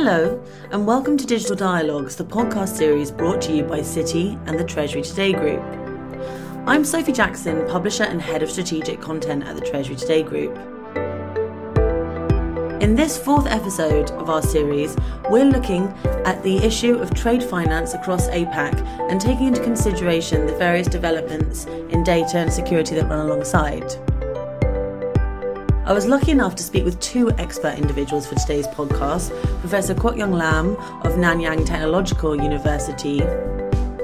Hello, and welcome to Digital Dialogues, the podcast series brought to you by Citi and the Treasury Today Group. I'm Sophie Jackson, publisher and head of strategic content at the Treasury Today Group. In this fourth episode of our series, we're looking at the issue of trade finance across APAC and taking into consideration the various developments in data and security that run alongside. I was lucky enough to speak with two expert individuals for today's podcast Professor Kwok Yan Lam of Nanyang Technological University.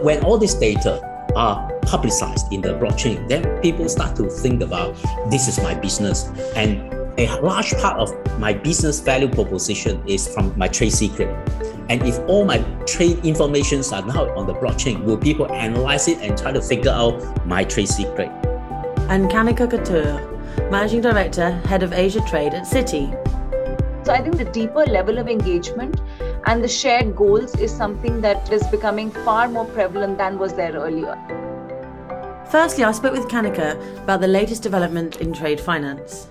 When all this data are publicized in the blockchain, then people start to think about this is my business. And a large part of my business value proposition is from my trade secret. And if all my trade informations are now on the blockchain, will people analyze it and try to figure out my trade secret? And Kanika Thakur Managing Director, Head of Asia Trade at Citi. So I think the deeper level of engagement and the shared goals is something that is becoming far more prevalent than was there earlier. Firstly, I spoke with Kanika about the latest development in trade finance.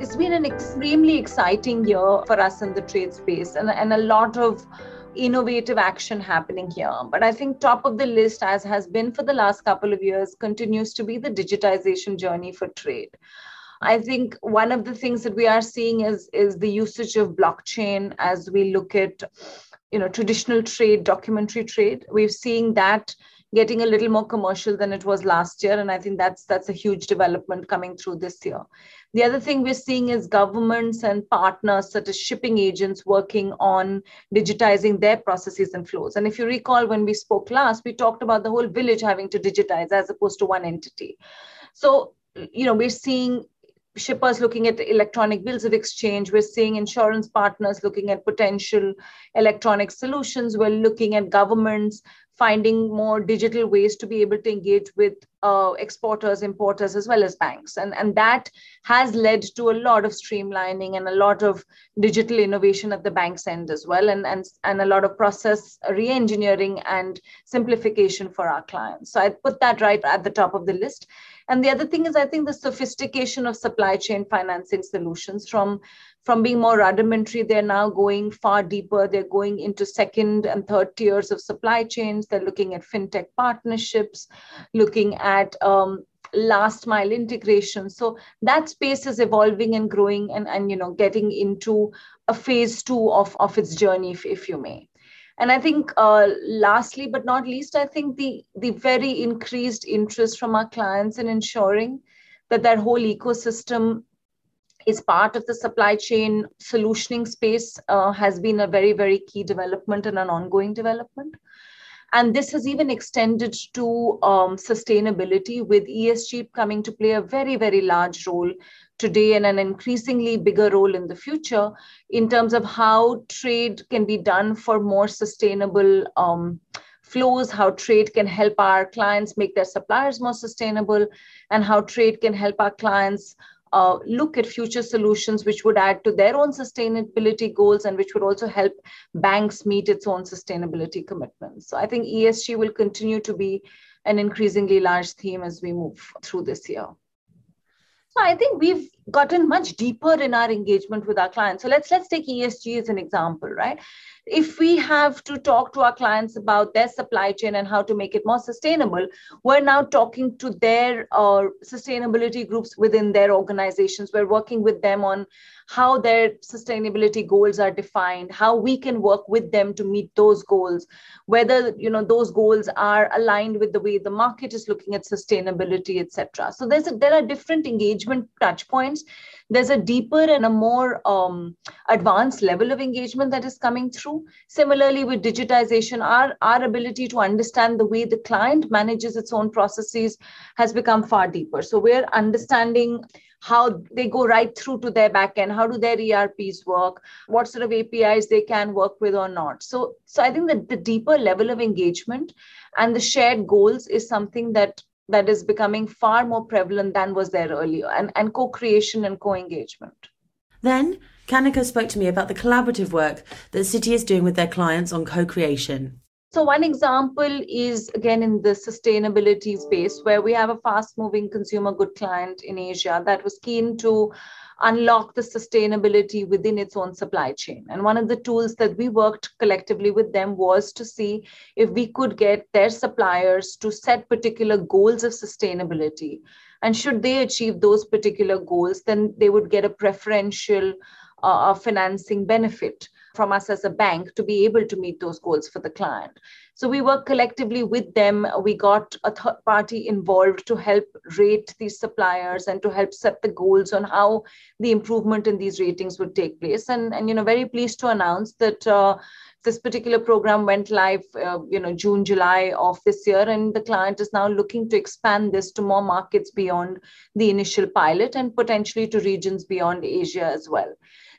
It's been an extremely exciting year for us in the trade space and, and a lot of innovative action happening here. But I think top of the list, as has been for the last couple of years, continues to be the digitization journey for trade. I think one of the things that we are seeing is, is the usage of blockchain as we look at you know traditional trade, documentary trade. We're seeing that getting a little more commercial than it was last year and i think that's that's a huge development coming through this year the other thing we're seeing is governments and partners such as shipping agents working on digitizing their processes and flows and if you recall when we spoke last we talked about the whole village having to digitize as opposed to one entity so you know we're seeing shippers looking at electronic bills of exchange. We're seeing insurance partners looking at potential electronic solutions. We're looking at governments finding more digital ways to be able to engage with uh, exporters, importers, as well as banks. And, and that has led to a lot of streamlining and a lot of digital innovation at the bank's end as well, and, and, and a lot of process re-engineering and simplification for our clients. So I put that right at the top of the list. And the other thing is, I think the sophistication of supply chain financing solutions from from being more rudimentary, they're now going far deeper. They're going into second and third tiers of supply chains. They're looking at fintech partnerships, looking at um, last mile integration. So that space is evolving and growing and, and you know getting into a phase two of, of its journey, if, if you may. And I think uh, lastly, but not least, I think the, the very increased interest from our clients in ensuring that that whole ecosystem is part of the supply chain solutioning space uh, has been a very, very key development and an ongoing development. And this has even extended to um, sustainability, with ESG coming to play a very, very large role today and an increasingly bigger role in the future in terms of how trade can be done for more sustainable um, flows, how trade can help our clients make their suppliers more sustainable, and how trade can help our clients uh, look at future solutions which would add to their own sustainability goals and which would also help banks meet its own sustainability commitments. So I think ESG will continue to be an increasingly large theme as we move through this year. So I think we've gotten much deeper in our engagement with our clients. So let's let's take ESG as an example, right? if we have to talk to our clients about their supply chain and how to make it more sustainable, we're now talking to their uh, sustainability groups within their organizations. We're working with them on how their sustainability goals are defined, how we can work with them to meet those goals, whether you know those goals are aligned with the way the market is looking at sustainability, etc. So there's a, there are different engagement touch points there's a deeper and a more um, advanced level of engagement that is coming through. Similarly, with digitization, our, our ability to understand the way the client manages its own processes has become far deeper. So we're understanding how they go right through to their backend how do their erps work what sort of apis they can work with or not so so i think that the deeper level of engagement and the shared goals is something that that is becoming far more prevalent than was there earlier, and, and co creation and co engagement. Then, Kanika spoke to me about the collaborative work that Citi is doing with their clients on co creation. So, one example is again in the sustainability space, where we have a fast moving consumer good client in Asia that was keen to unlock the sustainability within its own supply chain. And one of the tools that we worked collectively with them was to see if we could get their suppliers to set particular goals of sustainability. And should they achieve those particular goals, then they would get a preferential uh, financing benefit from us as a bank to be able to meet those goals for the client. So we work collectively with them. We got a third party involved to help rate these suppliers and to help set the goals on how the improvement in these ratings would take place. And, and you know, very pleased to announce that uh, this particular program went live uh, you know june july of this year and the client is now looking to expand this to more markets beyond the initial pilot and potentially to regions beyond asia as well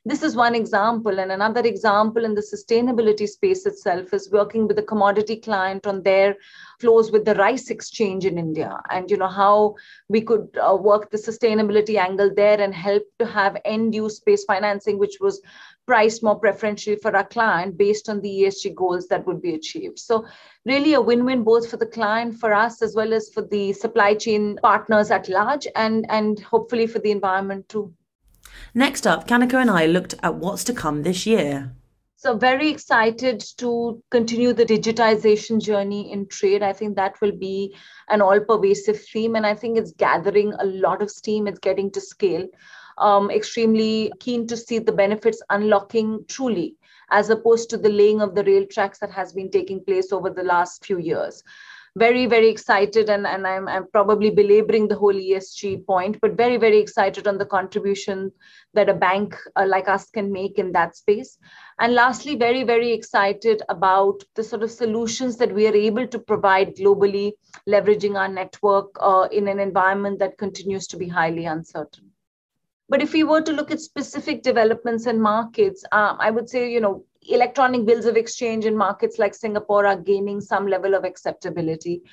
this is one example. And another example in the sustainability space itself is working with a commodity client on their flows with the rice exchange in India and you know how we could uh, work the sustainability angle there and help to have end use space financing which was priced more preferentially for our client based on the ESG goals that would be achieved. So really a win-win both for the client, for us, as well as for the supply chain partners at large and, and hopefully for the environment too. Next up, Kanika and I looked at what's to come this year. So, very excited to continue the digitization journey in trade. I think that will be an all pervasive theme, and I think it's gathering a lot of steam. It's getting to scale. Um, extremely keen to see the benefits unlocking truly, as opposed to the laying of the rail tracks that has been taking place over the last few years very very excited and, and I'm, I'm probably belaboring the whole esg point but very very excited on the contribution that a bank uh, like us can make in that space. And lastly very very excited about the sort of solutions that we are able to provide globally leveraging our network uh, in an environment that continues to be highly uncertain. But if we were to look at specific developments and markets uh, i would say you know electronic bills of exchange in markets like Singapore are gaining some level of acceptability.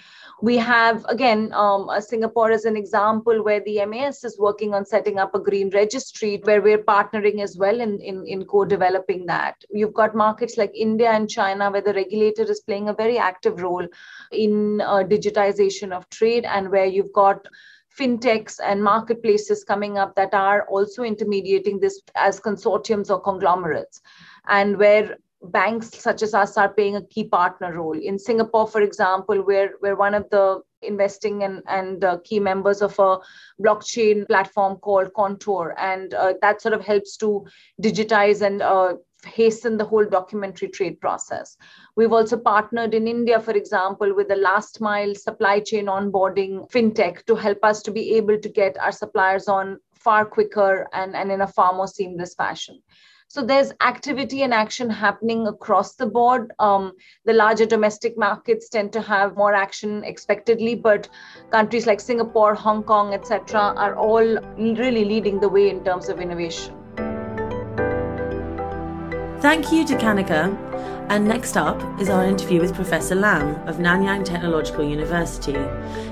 We have, again, um, Singapore as an example where the MAS is working on setting up a green registry where we're partnering as well in, in, in co developing that. You've got markets like India and China where the regulator is playing a very active role in uh, digitization of trade and where you've got fintechs and marketplaces coming up that are also intermediating this as consortiums or conglomerates and where banks such as us are playing a key partner role. In Singapore, for example, we're, we're one of the investing and, and uh, key members of a blockchain platform called Contour. And uh, that sort of helps to digitize and uh, hasten the whole documentary trade process. We've also partnered in India, for example, with the last mile supply chain onboarding fintech to help us to be able to get our suppliers on far quicker and, and in a far more seamless fashion. So there's activity and action happening across the board. Um, the larger domestic markets tend to have more action expectedly, but countries like Singapore, Hong Kong, etc., are all really leading the way in terms of innovation. Thank you to Kanika. And next up is our interview with Professor Lam of Nanyang Technological University.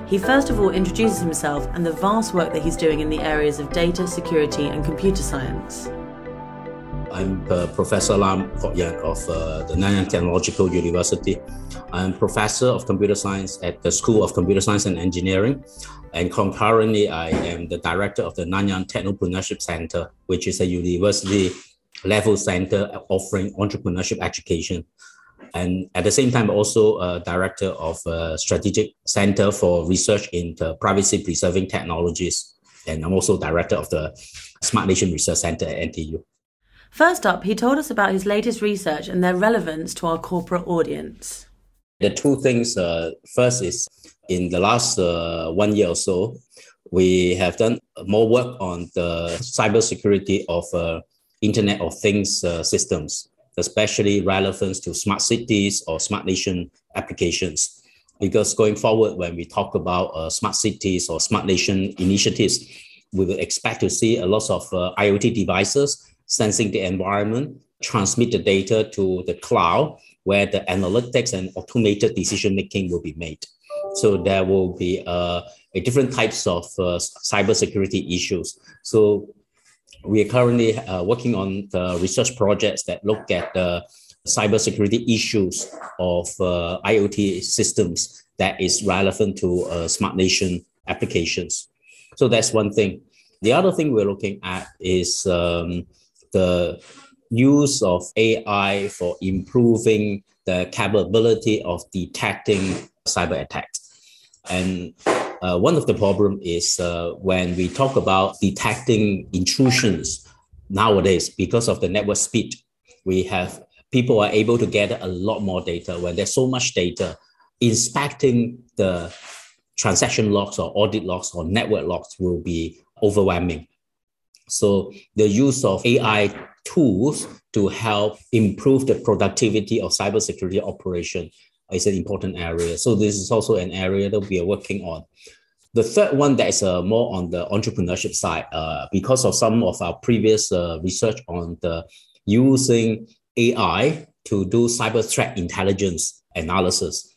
He first of all introduces himself and the vast work that he's doing in the areas of data security and computer science. I'm uh, Professor Lam Kwok Yan of uh, the Nanyang Technological University. I'm Professor of Computer Science at the School of Computer Science and Engineering. And concurrently, I am the director of the Nanyang Technopreneurship Center, which is a university level center offering entrepreneurship education. And at the same time, also a director of a strategic center for research in privacy preserving technologies. And I'm also director of the Smart Nation Research Center at NTU. First up, he told us about his latest research and their relevance to our corporate audience. The two things uh, first is in the last uh, one year or so, we have done more work on the cybersecurity of uh, Internet of Things uh, systems, especially relevance to smart cities or smart nation applications. Because going forward, when we talk about uh, smart cities or smart nation initiatives, we will expect to see a lot of uh, IoT devices sensing the environment, transmit the data to the cloud where the analytics and automated decision making will be made. So there will be uh, a different types of uh, cybersecurity issues. So we are currently uh, working on the research projects that look at the cybersecurity issues of uh, IoT systems that is relevant to uh, smart nation applications. So that's one thing. The other thing we're looking at is um, the use of AI for improving the capability of detecting cyber attacks. And uh, one of the problem is uh, when we talk about detecting intrusions nowadays, because of the network speed, we have people are able to gather a lot more data. When there's so much data, inspecting the transaction logs or audit logs or network logs will be overwhelming. So the use of AI tools to help improve the productivity of cybersecurity operation is an important area. So this is also an area that we are working on. The third one that is uh, more on the entrepreneurship side, uh, because of some of our previous uh, research on the using AI to do cyber threat intelligence analysis.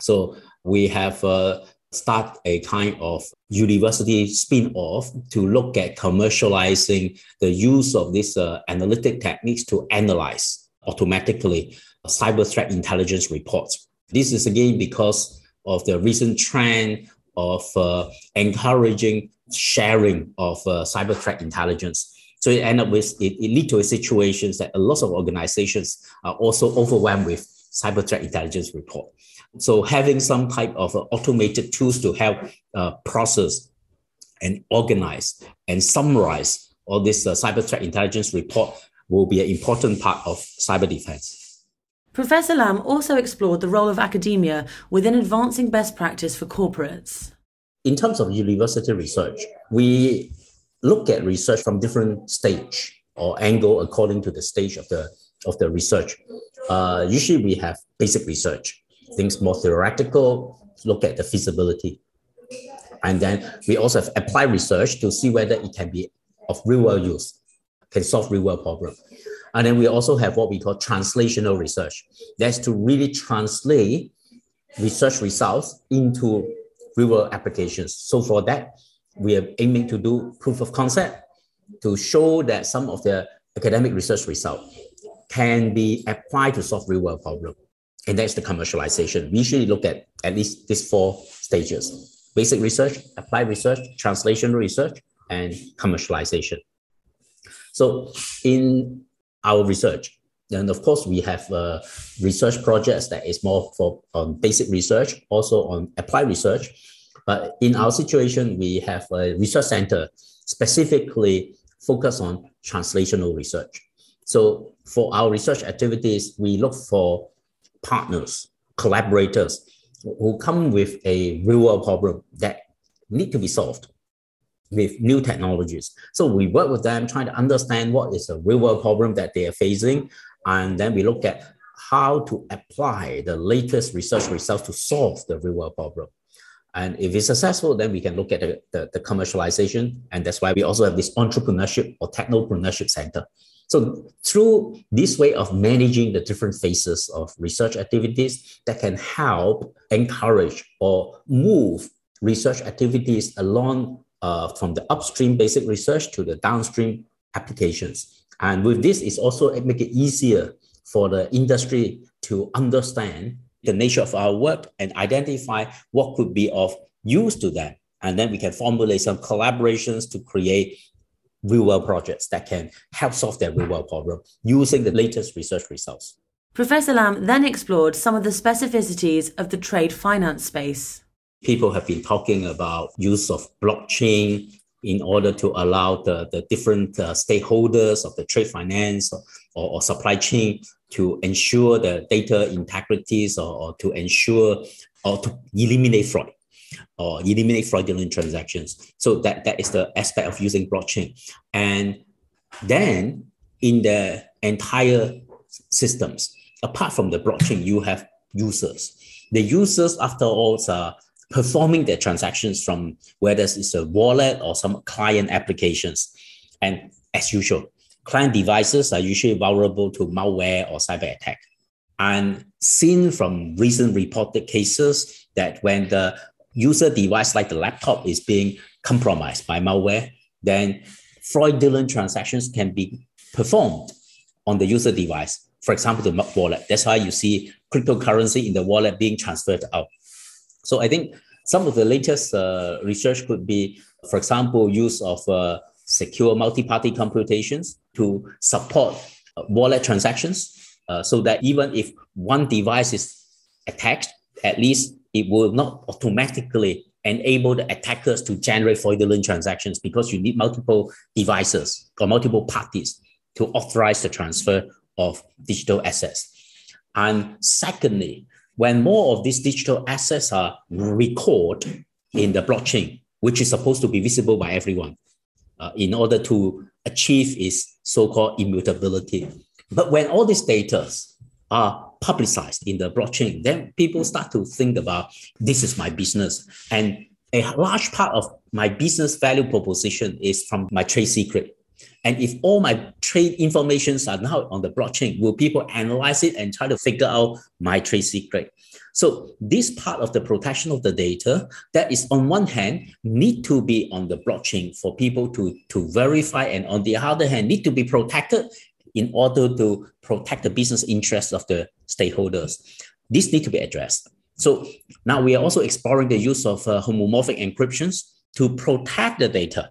So we have uh, start a kind of university spin-off to look at commercializing the use of these uh, analytic techniques to analyze automatically cyber threat intelligence reports. This is again because of the recent trend of uh, encouraging sharing of uh, cyber threat intelligence. So it end up with it, it lead to a situations that a lot of organizations are also overwhelmed with cyber threat intelligence report. So having some type of automated tools to help uh, process and organize and summarize all this uh, cyber threat intelligence report will be an important part of cyber defense. Professor Lam also explored the role of academia within advancing best practice for corporates. In terms of university research, we look at research from different stage or angle according to the stage of the of the research. Uh, usually, we have basic research, things more theoretical, look at the feasibility. And then we also have applied research to see whether it can be of real world use, can solve real world problem. And then we also have what we call translational research. That's to really translate research results into real world applications. So for that, we are aiming to do proof of concept to show that some of the academic research results can be applied to solve real world problem. And that's the commercialization. We usually look at at least these four stages basic research, applied research, translational research, and commercialization. So, in our research, then of course we have uh, research projects that is more for on basic research, also on applied research. But in our situation, we have a research center specifically focused on translational research. So for our research activities, we look for partners, collaborators who come with a real world problem that need to be solved with new technologies. So we work with them, trying to understand what is the real world problem that they are facing. And then we look at how to apply the latest research results to solve the real world problem. And if it's successful, then we can look at the, the, the commercialization. And that's why we also have this entrepreneurship or technopreneurship center so through this way of managing the different phases of research activities that can help encourage or move research activities along uh, from the upstream basic research to the downstream applications. And with this, it's also make it easier for the industry to understand the nature of our work and identify what could be of use to them. And then we can formulate some collaborations to create real world projects that can help solve their real world problem using the latest research results. Professor Lam then explored some of the specificities of the trade finance space. People have been talking about use of blockchain in order to allow the, the different uh, stakeholders of the trade finance or, or, supply chain to ensure the data integrities or, or to ensure or to eliminate fraud or eliminate fraudulent transactions. So that, that is the aspect of using blockchain. And then in the entire systems, apart from the blockchain, you have users. The users, after all, are performing their transactions from whether it's a wallet or some client applications. And as usual, client devices are usually vulnerable to malware or cyber attack. And seen from recent reported cases that when the user device like the laptop is being compromised by malware, then fraudulent transactions can be performed on the user device. for example, the wallet. That's why you see cryptocurrency in the wallet being transferred out. So I think some of the latest uh, research could be, for example, use of uh, secure multi-party computations to support uh, wallet transactions, uh, so that even if one device is attacked, at least it will not automatically enable the attackers to generate fraudulent transactions because you need multiple devices or multiple parties to authorize the transfer of digital assets. And secondly, when more of these digital assets are recorded in the blockchain, which is supposed to be visible by everyone, uh, in order to achieve its so-called immutability. But when all these data are publicized in the blockchain, then people start to think about this is my business. And a large part of my business value proposition is from my trade secret. And if all my trade informations are now on the blockchain, will people analyze it and try to figure out my trade secret? So this part of the protection of the data that is on one hand need to be on the blockchain for people to, to verify and on the other hand need to be protected in order to protect the business interests of the stakeholders. This need to be addressed. So now we are also exploring the use of uh, homomorphic encryptions to protect the data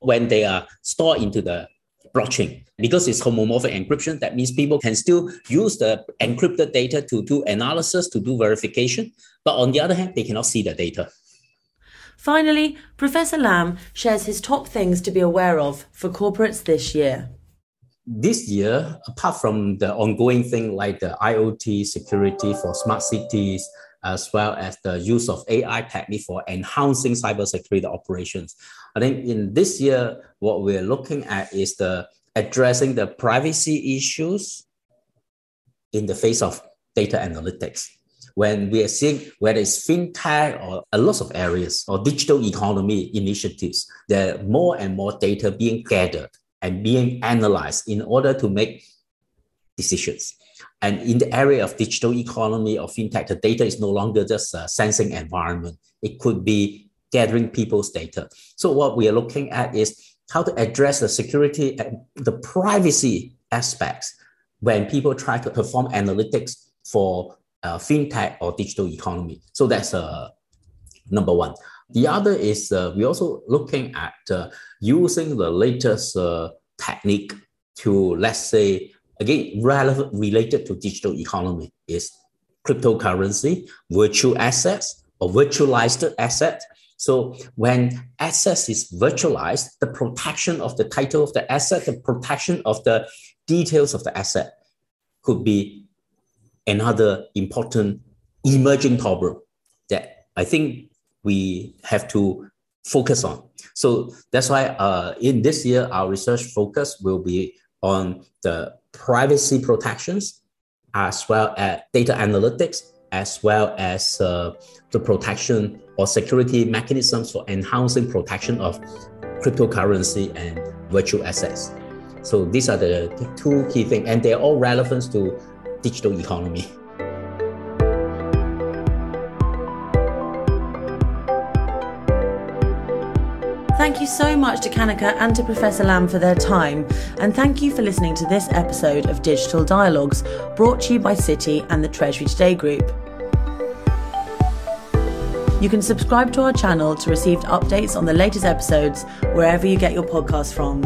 when they are stored into the blockchain. Because it's homomorphic encryption, that means people can still use the encrypted data to do analysis, to do verification. But on the other hand, they cannot see the data. Finally, Professor Lam shares his top things to be aware of for corporates this year this year, apart from the ongoing thing like the IoT security for smart cities, as well as the use of AI technique for enhancing cybersecurity operations, I think in this year, what we're looking at is the addressing the privacy issues in the face of data analytics. When we are seeing whether it's fintech or a lot of areas or digital economy initiatives, there are more and more data being gathered and being analyzed in order to make decisions. And in the area of digital economy or fintech, the data is no longer just a sensing environment. It could be gathering people's data. So what we are looking at is how to address the security and the privacy aspects when people try to perform analytics for uh, fintech or digital economy. So that's uh, number one. The other is uh, we're also looking at uh, using the latest uh, technique to, let's say, again, relevant related to digital economy is cryptocurrency, virtual assets, or virtualized asset. So when assets is virtualized, the protection of the title of the asset, the protection of the details of the asset could be another important emerging problem that I think we have to focus on. So that's why uh, in this year, our research focus will be on the privacy protections as well as data analytics, as well as uh, the protection or security mechanisms for enhancing protection of cryptocurrency and virtual assets. So these are the two key things, and they're all relevant to digital economy. Thank you so much to Kanika and to Professor Lam for their time, and thank you for listening to this episode of Digital Dialogues, brought to you by Citi and the Treasury Today Group. You can subscribe to our channel to receive updates on the latest episodes wherever you get your podcasts from.